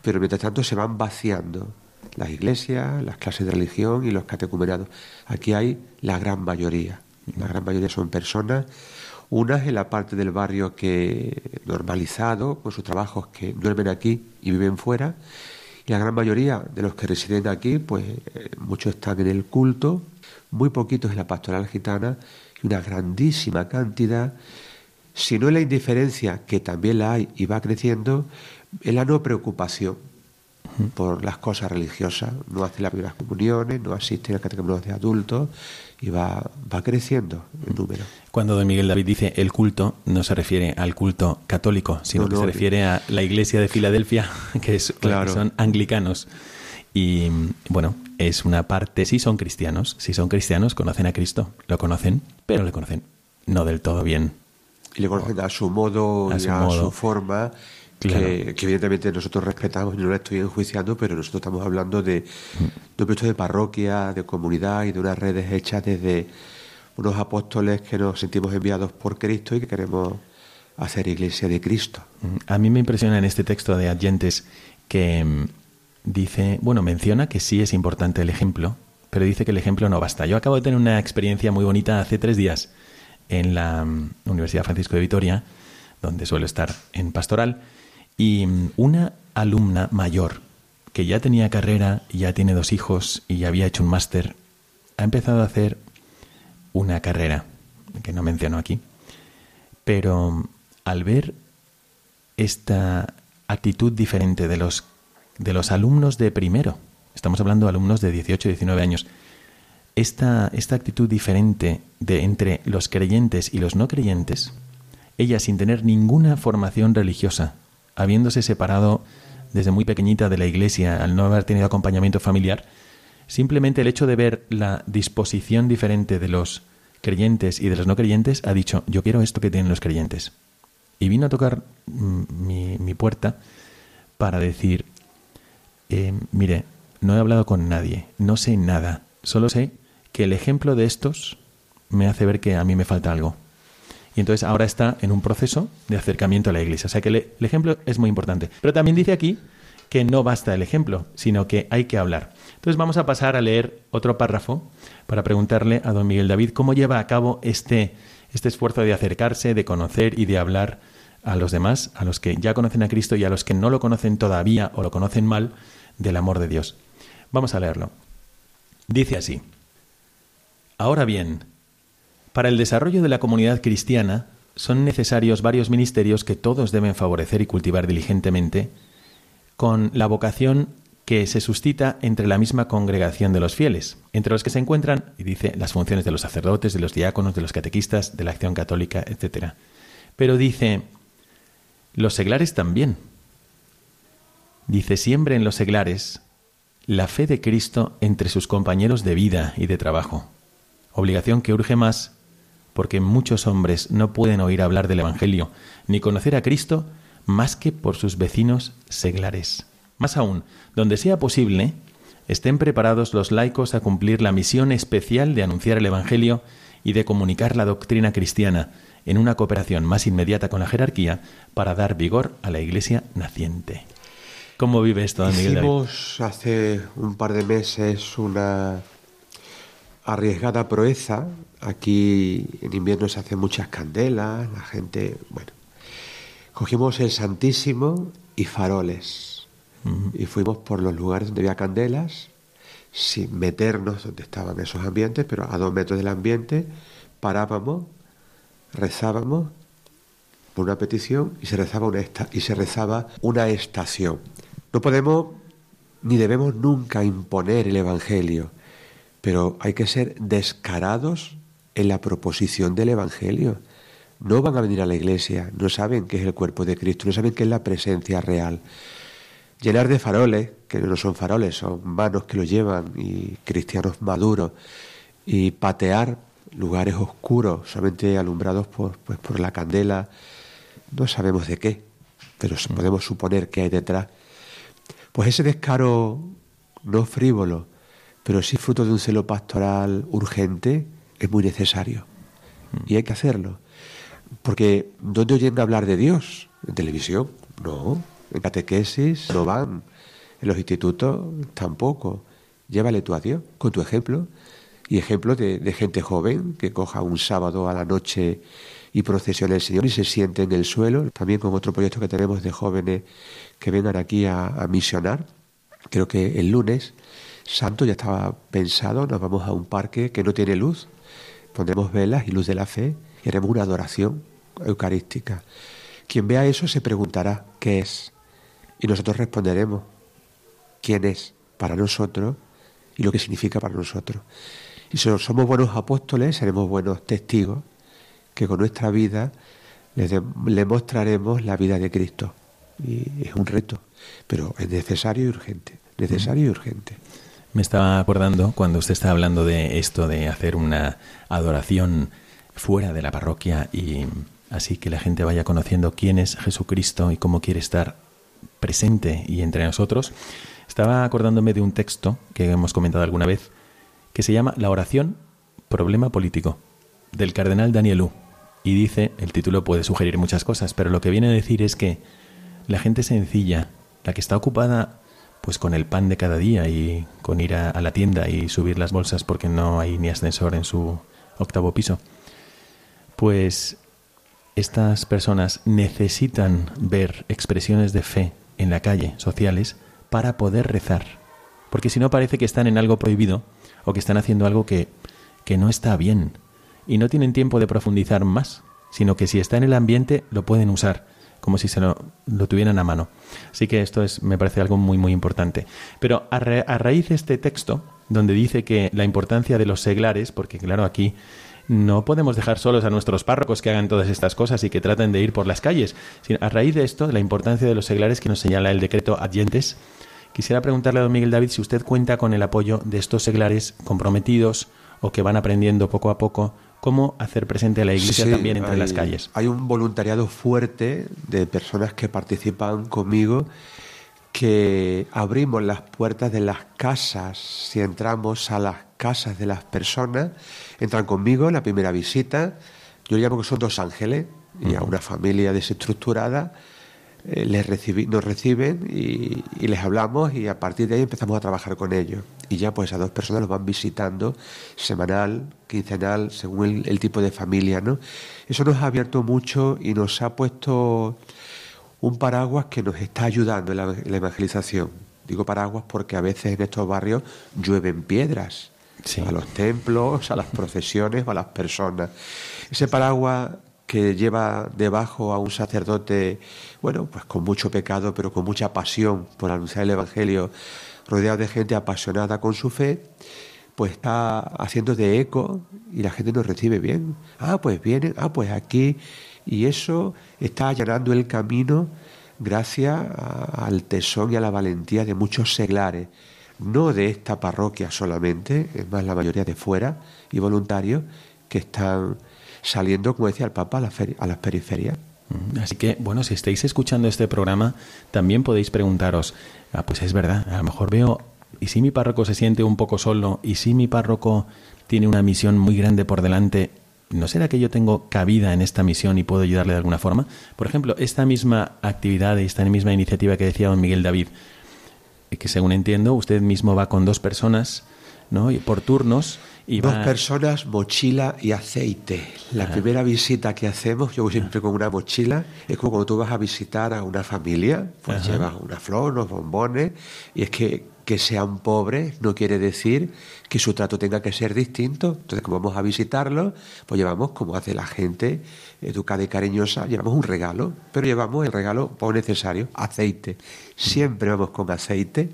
pero mientras tanto se van vaciando las iglesias, las clases de religión y los catecumenados. Aquí hay la gran mayoría. La gran mayoría son personas, unas en la parte del barrio que normalizado, con sus trabajos, que duermen aquí y viven fuera, y la gran mayoría de los que residen aquí, pues eh, muchos están en el culto, muy poquitos en la pastoral gitana, y una grandísima cantidad, si no en la indiferencia, que también la hay y va creciendo, en la no preocupación por las cosas religiosas, no hace las primeras comuniones, no asiste a catequesis de adultos y va, va creciendo el número. Cuando don Miguel David dice el culto, no se refiere al culto católico, sino que se refiere a la iglesia de Filadelfia, (laughs) que, es, son anglicanos. Y bueno, es una parte, sí son cristianos, si son cristianos, conocen a Cristo, lo conocen, pero le conocen no del todo bien. Y le conocen a su modo, a, su, a su forma que, evidentemente nosotros respetamos y no lo estoy enjuiciando, pero nosotros estamos hablando de, de un de parroquia, de comunidad y de unas redes hechas desde unos apóstoles que nos sentimos enviados por Cristo y que queremos hacer iglesia de Cristo. A mí me impresiona en este texto de Adyentes que mm, dice, bueno, menciona que sí es importante el ejemplo, pero dice que el ejemplo no basta. Yo acabo de tener una experiencia muy bonita hace tres días en la mm, Universidad Francisco de Vitoria, donde suelo estar en pastoral, y una alumna mayor, que ya tenía carrera, ya tiene dos hijos y ya había hecho un máster, ha empezado a hacer una carrera, que no menciono aquí, pero al ver esta actitud diferente de los, de los alumnos de primero, estamos hablando de alumnos de 18 19 años, esta, esta actitud diferente de entre los creyentes y los no creyentes, ella sin tener ninguna formación religiosa, habiéndose separado desde muy pequeñita de la iglesia, al no haber tenido acompañamiento familiar, simplemente el hecho de ver la disposición diferente de los creyentes y de los no creyentes, ha dicho, yo quiero esto que tienen los creyentes. Y vino a tocar mm, mi, puerta para decir, eh, mire, no he hablado con nadie, no sé nada, solo sé que el ejemplo de estos me hace ver que a mí me falta algo. Y entonces ahora está en un proceso de acercamiento a la iglesia. O sea que el ejemplo es muy importante. Pero también dice aquí que no basta el ejemplo, sino que hay que hablar. Entonces vamos a pasar a leer otro párrafo para preguntarle a don Miguel David cómo lleva a cabo este, este esfuerzo de acercarse, de conocer y de hablar a los demás, a los que ya conocen a Cristo y a los que no lo conocen todavía o lo conocen mal, del amor de Dios. Vamos a leerlo. Dice así. Ahora bien, para el desarrollo de la comunidad cristiana son necesarios varios ministerios que todos deben favorecer y cultivar diligentemente, con la vocación que se suscita entre la misma congregación de los fieles, entre los que se encuentran, y dice, las funciones de los sacerdotes, de los diáconos, de los catequistas, de la acción católica, etc. Pero dice, los seglares también. Dice, siempre en los seglares la fe de Cristo entre sus compañeros de vida y de trabajo, obligación que urge más porque muchos hombres no pueden oír hablar del Evangelio ni conocer a Cristo más que por sus vecinos seglares. Más aún, donde sea posible, estén preparados los laicos a cumplir la misión especial de anunciar el Evangelio y de comunicar la doctrina cristiana en una cooperación más inmediata con la jerarquía para dar vigor a la Iglesia naciente. ¿Cómo vive esto, hace un par de meses una arriesgada proeza. Aquí en invierno se hacen muchas candelas, la gente, bueno, cogimos el Santísimo y faroles y fuimos por los lugares donde había candelas, sin meternos donde estaban esos ambientes, pero a dos metros del ambiente, parábamos, rezábamos por una petición y se rezaba una, y se rezaba una estación. No podemos ni debemos nunca imponer el Evangelio, pero hay que ser descarados en la proposición del Evangelio. No van a venir a la iglesia, no saben qué es el cuerpo de Cristo, no saben qué es la presencia real llenar de faroles, que no son faroles, son manos que lo llevan y cristianos maduros, y patear lugares oscuros, solamente alumbrados por, pues, por la candela, no sabemos de qué, pero mm. podemos suponer que hay detrás. Pues ese descaro no frívolo, pero sí fruto de un celo pastoral urgente, es muy necesario. Y hay que hacerlo. Porque ¿dónde oyen hablar de Dios? ¿En televisión? No en catequesis no van, en los institutos tampoco. Llévale tú a Dios con tu ejemplo y ejemplo de, gente joven que coja un sábado a la noche y procesione el Señor y se siente en el suelo. También con otro proyecto que tenemos de jóvenes que vengan aquí a misionar. Creo que el lunes santo ya estaba pensado, nos vamos a un parque que no tiene luz, pondremos velas y luz de la fe y haremos una adoración eucarística. Quien vea eso se preguntará, ¿qué es? Y nosotros responderemos quién es para nosotros y lo que significa para nosotros. Y si somos buenos apóstoles, seremos buenos testigos que con nuestra vida le, mostraremos la vida de Cristo. Y es un reto, pero es necesario y urgente, necesario y urgente. Me estaba acordando cuando usted estaba hablando de esto de hacer una adoración fuera de la parroquia y así que la gente vaya conociendo quién es Jesucristo y cómo quiere estar presente y entre nosotros, estaba acordándome de un texto que hemos comentado alguna vez, que se llama La oración, problema político, del cardenal Danielú. Y dice, el título puede sugerir muchas cosas, pero lo que viene a decir es que la gente sencilla, la que está ocupada pues con el pan de cada día y con ir a, la tienda y subir las bolsas porque no hay ni ascensor en su octavo piso, pues estas personas necesitan ver expresiones de fe en la calle, sociales, para poder rezar. Porque si no parece que están en algo prohibido o que están haciendo algo que, que no está bien. Y no tienen tiempo de profundizar más, sino que si está en el ambiente lo pueden usar, como si se lo, tuvieran a mano. Así que esto es, me parece algo muy, muy importante. Pero a, a raíz de este texto, donde dice que la importancia de los seglares, porque claro, aquí no podemos dejar solos a nuestros párrocos que hagan todas estas cosas y que traten de ir por las calles. a raíz de esto, la importancia de los seglares que nos señala el decreto Adyentes, Quisiera preguntarle a don Miguel David si usted cuenta con el apoyo de estos seglares comprometidos o que van aprendiendo poco a poco cómo hacer presente a la iglesia también entre las calles. Hay un voluntariado fuerte de personas que participan conmigo que abrimos las puertas de las casas, si entramos a las casas de las personas, entran conmigo en la primera visita, yo llamo que son dos ángeles, y a una familia desestructurada, eh, les nos reciben y, les hablamos y a partir de ahí empezamos a trabajar con ellos. Y ya pues a dos personas los van visitando semanal, quincenal, según el, tipo de familia, ¿no? Eso nos ha abierto mucho y nos ha puesto un paraguas que nos está ayudando en la, evangelización. Digo paraguas porque a veces en estos barrios llueven piedras. a los templos, a las (laughs) procesiones o a las personas. Ese paraguas que lleva debajo a un sacerdote, bueno, pues con mucho pecado, pero con mucha pasión por anunciar el Evangelio, rodeado de gente apasionada con su fe, pues está haciendo de eco y la gente nos recibe bien. Ah, pues vienen, ah, pues aquí. Y eso está allanando el camino gracias al tesón y a la valentía de muchos seglares, no de esta parroquia solamente, es más la mayoría de fuera y voluntarios que están saliendo, como decía el Papa, a, la a las periferias. Así que, bueno, si estáis escuchando este programa, también podéis preguntaros, ah, pues es verdad, a lo mejor veo, ¿y si mi párroco se siente un poco solo? ¿Y si mi párroco tiene una misión muy grande por delante? ¿No será que yo tengo cabida en esta misión y puedo ayudarle de alguna forma? Por ejemplo, esta misma actividad, esta misma iniciativa que decía don Miguel David, que según entiendo, usted mismo va con dos personas, ¿no? Y por turnos, Dos personas, mochila y aceite. La primera visita que hacemos, yo voy siempre con una mochila, es como cuando tú vas a visitar a una familia, pues llevas una flor, unos bombones, y es que que sean pobres no quiere decir que su trato tenga que ser distinto. Entonces, como vamos a visitarlo, pues llevamos, como hace la gente educada y cariñosa, llevamos un regalo, pero llevamos el regalo por necesario, aceite. Siempre vamos con aceite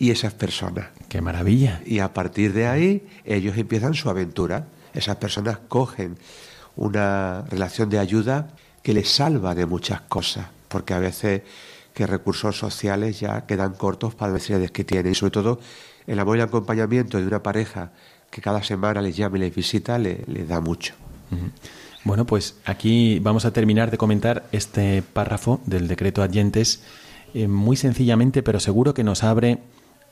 y esas personas. ¡Qué maravilla! Y a partir de ahí ellos empiezan su aventura. Esas personas cogen una relación de ayuda que les salva de muchas cosas, porque a veces que recursos sociales ya quedan cortos para las necesidades que tienen. Y sobre todo el amor y el acompañamiento de una pareja que cada semana les llama y les visita les, da mucho. Bueno, pues aquí vamos a terminar de comentar este párrafo del decreto adyentes eh, muy sencillamente, pero seguro que nos abre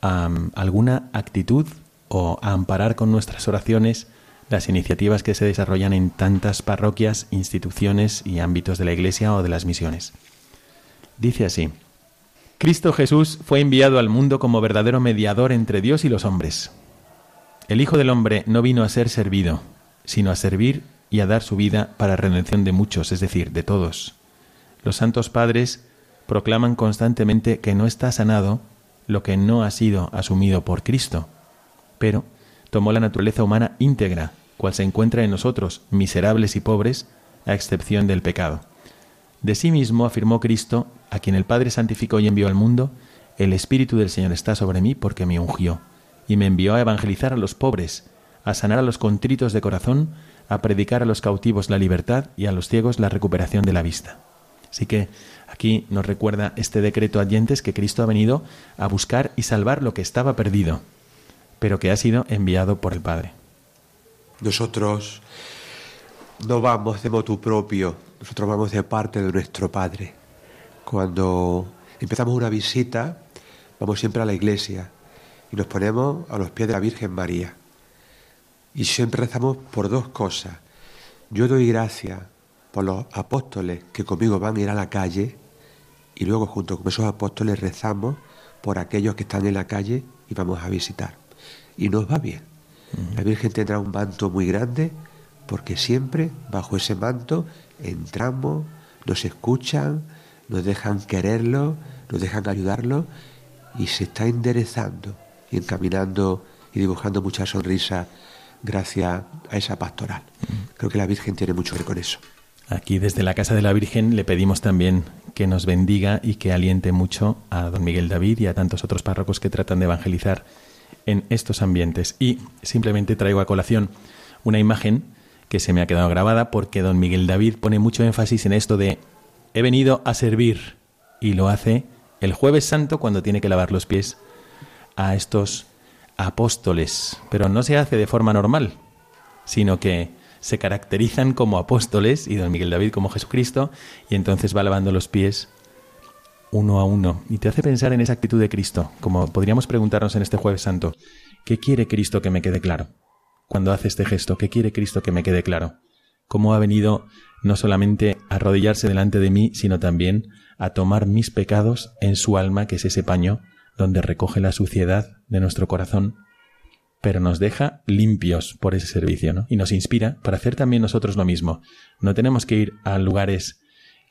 alguna actitud o a amparar con nuestras oraciones las iniciativas que se desarrollan en tantas parroquias, instituciones y ámbitos de la Iglesia o de las misiones. Dice así, Cristo Jesús fue enviado al mundo como verdadero mediador entre Dios y los hombres. El Hijo del Hombre no vino a ser servido, sino a servir y a dar su vida para redención de muchos, es decir, de todos. Los santos padres proclaman constantemente que no está sanado lo que no ha sido asumido por Cristo, pero tomó la naturaleza humana íntegra, cual se encuentra en nosotros, miserables y pobres, a excepción del pecado. De sí mismo afirmó Cristo, a quien el Padre santificó y envió al mundo, el Espíritu del Señor está sobre mí porque me ungió, y me envió a evangelizar a los pobres, a sanar a los contritos de corazón, a predicar a los cautivos la libertad y a los ciegos la recuperación de la vista. Así que Aquí nos recuerda este decreto adyentes que Cristo ha venido a buscar y salvar lo que estaba perdido, pero que ha sido enviado por el Padre. Nosotros no vamos de motu propio, nosotros vamos de parte de nuestro Padre. Cuando empezamos una visita, vamos siempre a la iglesia y nos ponemos a los pies de la Virgen María. Y siempre rezamos por dos cosas. Yo doy gracias por los apóstoles que conmigo van a ir a la calle y luego junto con esos apóstoles rezamos por aquellos que están en la calle y vamos a visitar. Y nos va bien. La Virgen tendrá un manto muy grande porque siempre bajo ese manto entramos, nos escuchan, nos dejan quererlo, nos dejan ayudarlo y se está enderezando y encaminando y dibujando muchas sonrisas gracias a esa pastoral. Creo que la Virgen tiene mucho que ver con eso. Aquí desde la Casa de la Virgen le pedimos también que nos bendiga y que aliente mucho a don Miguel David y a tantos otros párrocos que tratan de evangelizar en estos ambientes. Y simplemente traigo a colación una imagen que se me ha quedado grabada porque don Miguel David pone mucho énfasis en esto de he venido a servir y lo hace el jueves santo cuando tiene que lavar los pies a estos apóstoles. Pero no se hace de forma normal, sino que se caracterizan como apóstoles y don Miguel David como Jesucristo y entonces va lavando los pies uno a uno y te hace pensar en esa actitud de Cristo, como podríamos preguntarnos en este jueves santo, ¿qué quiere Cristo que me quede claro? Cuando hace este gesto, ¿qué quiere Cristo que me quede claro? ¿Cómo ha venido no solamente a arrodillarse delante de mí, sino también a tomar mis pecados en su alma, que es ese paño donde recoge la suciedad de nuestro corazón, pero nos deja limpios por ese servicio, ¿no? Y nos inspira para hacer también nosotros lo mismo. No tenemos que ir a lugares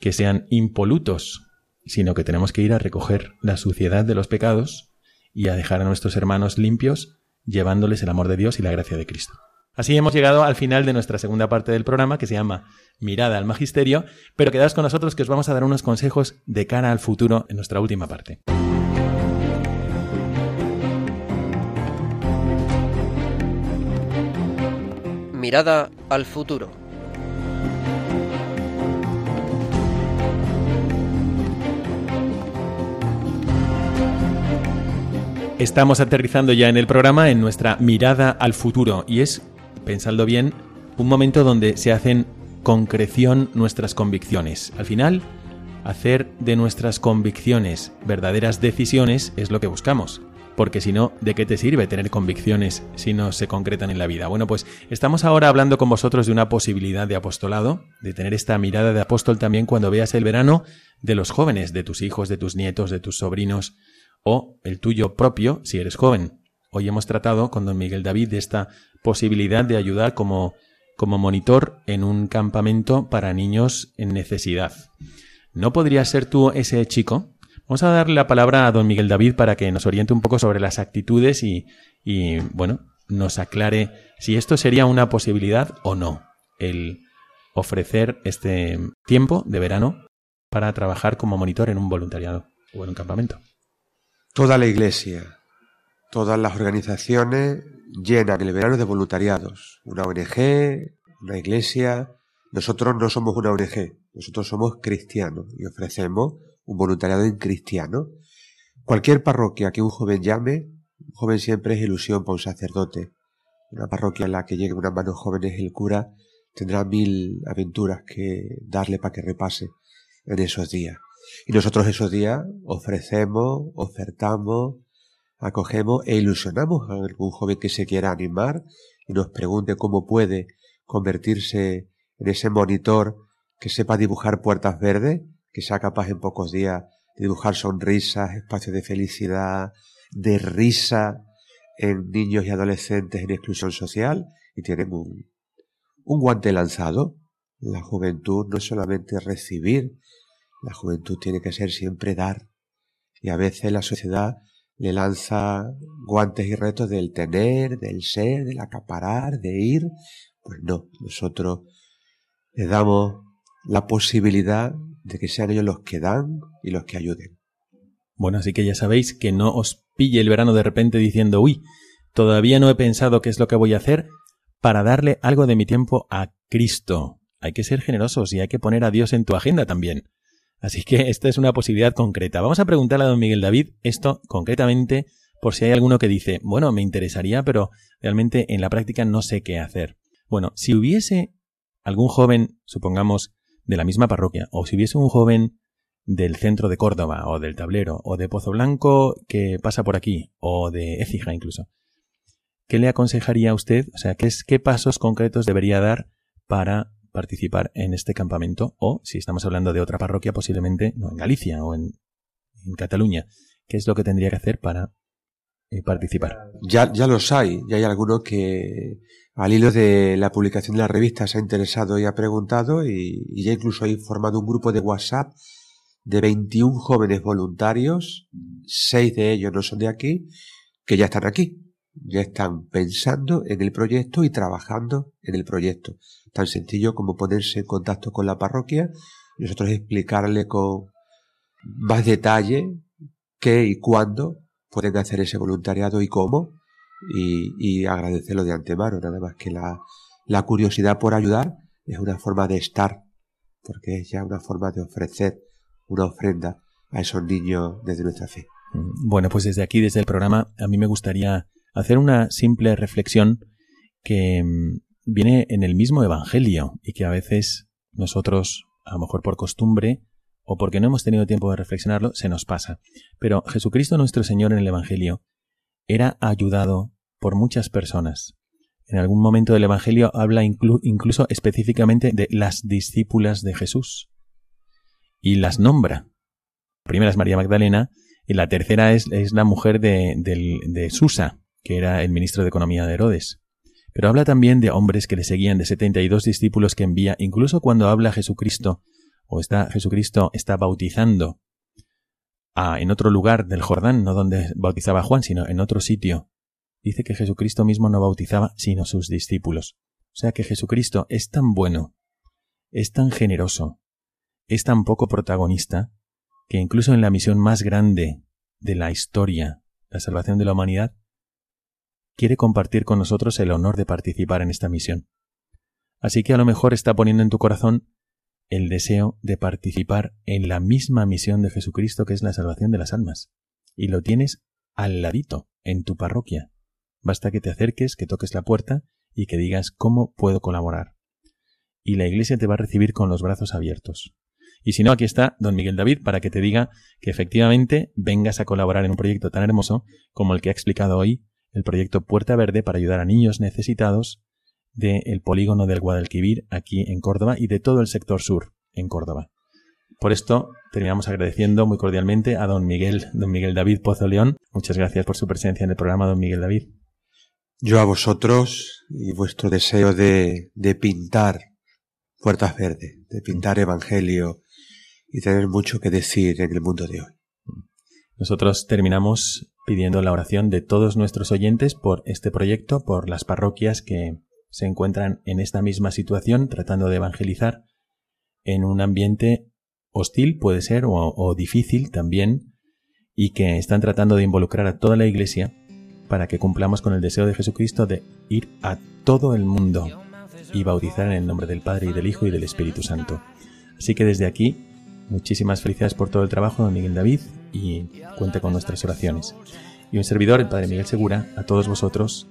que sean impolutos, sino que tenemos que ir a recoger la suciedad de los pecados y a dejar a nuestros hermanos limpios, llevándoles el amor de Dios y la gracia de Cristo. Así hemos llegado al final de nuestra segunda parte del programa que se llama Mirada al Magisterio, pero quedaos con nosotros que os vamos a dar unos consejos de cara al futuro en nuestra última parte. Mirada al futuro. Estamos aterrizando ya en el programa en nuestra mirada al futuro y es, pensadlo bien, un momento donde se hacen concreción nuestras convicciones. Al final, hacer de nuestras convicciones verdaderas decisiones es lo que buscamos. Porque si no, ¿de qué te sirve tener convicciones si no se concretan en la vida? Bueno, pues estamos ahora hablando con vosotros de una posibilidad de apostolado, de tener esta mirada de apóstol también cuando veas el verano de los jóvenes, de tus hijos, de tus nietos, de tus sobrinos, o el tuyo propio si eres joven. Hoy hemos tratado con don Miguel David de esta posibilidad de ayudar como, como monitor en un campamento para niños en necesidad. ¿No podrías ser tú ese chico? Vamos a darle la palabra a don Miguel David para que nos oriente un poco sobre las actitudes y, y bueno, nos aclare si esto sería una posibilidad o no, el ofrecer este tiempo de verano para trabajar como monitor en un voluntariado o en un campamento. Toda la iglesia, todas las organizaciones llenan el verano de voluntariados. Una ONG, una iglesia. Nosotros no somos una ONG, nosotros somos cristianos y ofrecemos un voluntariado en cristiano. Cualquier parroquia que un joven llame, un joven siempre es ilusión para un sacerdote. Una parroquia en la que llegue unas manos jóvenes el cura tendrá mil aventuras que darle para que repase en esos días. Y nosotros esos días ofrecemos, ofertamos, acogemos e ilusionamos a algún joven que se quiera animar y nos pregunte cómo puede convertirse en ese monitor que sepa dibujar puertas verdes, que sea capaz en pocos días de dibujar sonrisas, espacios de felicidad, de risa en niños y adolescentes en exclusión social y tenemos un, un guante lanzado. La juventud no es solamente recibir, la juventud tiene que ser siempre dar. Y a veces la sociedad le lanza guantes y retos del tener, del ser, del acaparar, de ir. Pues no, nosotros le damos la posibilidad de que sean ellos los que dan y los que ayuden. Bueno, así que ya sabéis que no os pille el verano de repente diciendo, uy, todavía no he pensado qué es lo que voy a hacer para darle algo de mi tiempo a Cristo. Hay que ser generosos y hay que poner a Dios en tu agenda también. Así que esta es una posibilidad concreta. Vamos a preguntarle a don Miguel David esto concretamente por si hay alguno que dice, bueno, me interesaría, pero realmente en la práctica no sé qué hacer. Bueno, si hubiese algún joven, supongamos, de la misma parroquia, o si hubiese un joven del centro de Córdoba, o del tablero, o de Pozo Blanco que pasa por aquí, o de Écija incluso, ¿qué le aconsejaría a usted? O sea, ¿qué, qué pasos concretos debería dar para participar en este campamento o, si estamos hablando de otra parroquia, posiblemente no en Galicia o en, Cataluña. ¿Qué es lo que tendría que hacer para eh, participar? Ya, ya los hay, ya hay alguno que al hilo de la publicación de la revista se ha interesado y ha preguntado y, ya incluso hay formado un grupo de WhatsApp de 21 jóvenes voluntarios, seis de ellos no son de aquí, que ya están aquí ya están pensando en el proyecto y trabajando en el proyecto. Tan sencillo como ponerse en contacto con la parroquia y nosotros explicarle con más detalle qué y cuándo pueden hacer ese voluntariado y cómo y, agradecerlo de antemano. Nada más que la, la curiosidad por ayudar es una forma de estar, porque es ya una forma de ofrecer una ofrenda a esos niños desde nuestra fe. Mm, bueno, pues desde aquí, desde el programa, a mí me gustaría hacer una simple reflexión que mm, viene en el mismo Evangelio y que a veces nosotros, a lo mejor por costumbre o porque no hemos tenido tiempo de reflexionarlo, se nos pasa. Pero Jesucristo nuestro Señor en el Evangelio era ayudado por muchas personas. En algún momento del Evangelio habla incluso específicamente de las discípulas de Jesús y las nombra. La primera es María Magdalena y la tercera es, la mujer de, de Susa, que era el ministro de Economía de Herodes. Pero habla también de hombres que le seguían, de 72 discípulos que envía, incluso cuando habla Jesucristo, o está Jesucristo está bautizando en otro lugar del Jordán, no donde bautizaba Juan, sino en otro sitio. Dice que Jesucristo mismo no bautizaba, sino sus discípulos. O sea que Jesucristo es tan bueno, es tan generoso, es tan poco protagonista, que incluso en la misión más grande de la historia, la salvación de la humanidad, quiere compartir con nosotros el honor de participar en esta misión. Así que a lo mejor está poniendo en tu corazón el deseo de participar en la misma misión de Jesucristo que es la salvación de las almas. Y lo tienes al ladito, en tu parroquia. Basta que te acerques, que toques la puerta y que digas cómo puedo colaborar. Y la Iglesia te va a recibir con los brazos abiertos. Y si no, aquí está don Miguel David para que te diga que efectivamente vengas a colaborar en un proyecto tan hermoso como el que ha explicado hoy el proyecto Puerta Verde para ayudar a niños necesitados del polígono del Guadalquivir aquí en Córdoba y de todo el sector sur en Córdoba. Por esto terminamos agradeciendo muy cordialmente a don Miguel, don Miguel David Pozo León. Muchas gracias por su presencia en el programa, don Miguel David. Yo a vosotros y vuestro deseo de, de pintar puertas verdes, de pintar evangelio y tener mucho que decir en el mundo de hoy. Nosotros terminamos pidiendo la oración de todos nuestros oyentes por este proyecto, por las parroquias que se encuentran en esta misma situación tratando de evangelizar en un ambiente hostil, puede ser, o, difícil también, y que están tratando de involucrar a toda la Iglesia para que cumplamos con el deseo de Jesucristo de ir a todo el mundo y bautizar en el nombre del Padre y del Hijo y del Espíritu Santo. Así que desde aquí, muchísimas felicidades por todo el trabajo de Miguel David y cuente con nuestras oraciones. Y un servidor, el Padre Miguel Segura, a todos vosotros,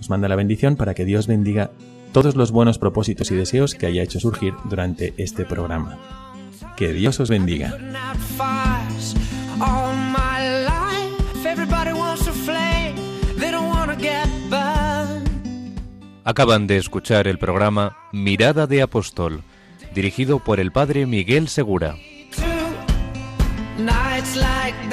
os manda la bendición para que Dios bendiga todos los buenos propósitos y deseos que haya hecho surgir durante este programa. Que Dios os bendiga. Acaban de escuchar el programa Mirada de Apóstol, dirigido por el Padre Miguel Segura. Nights like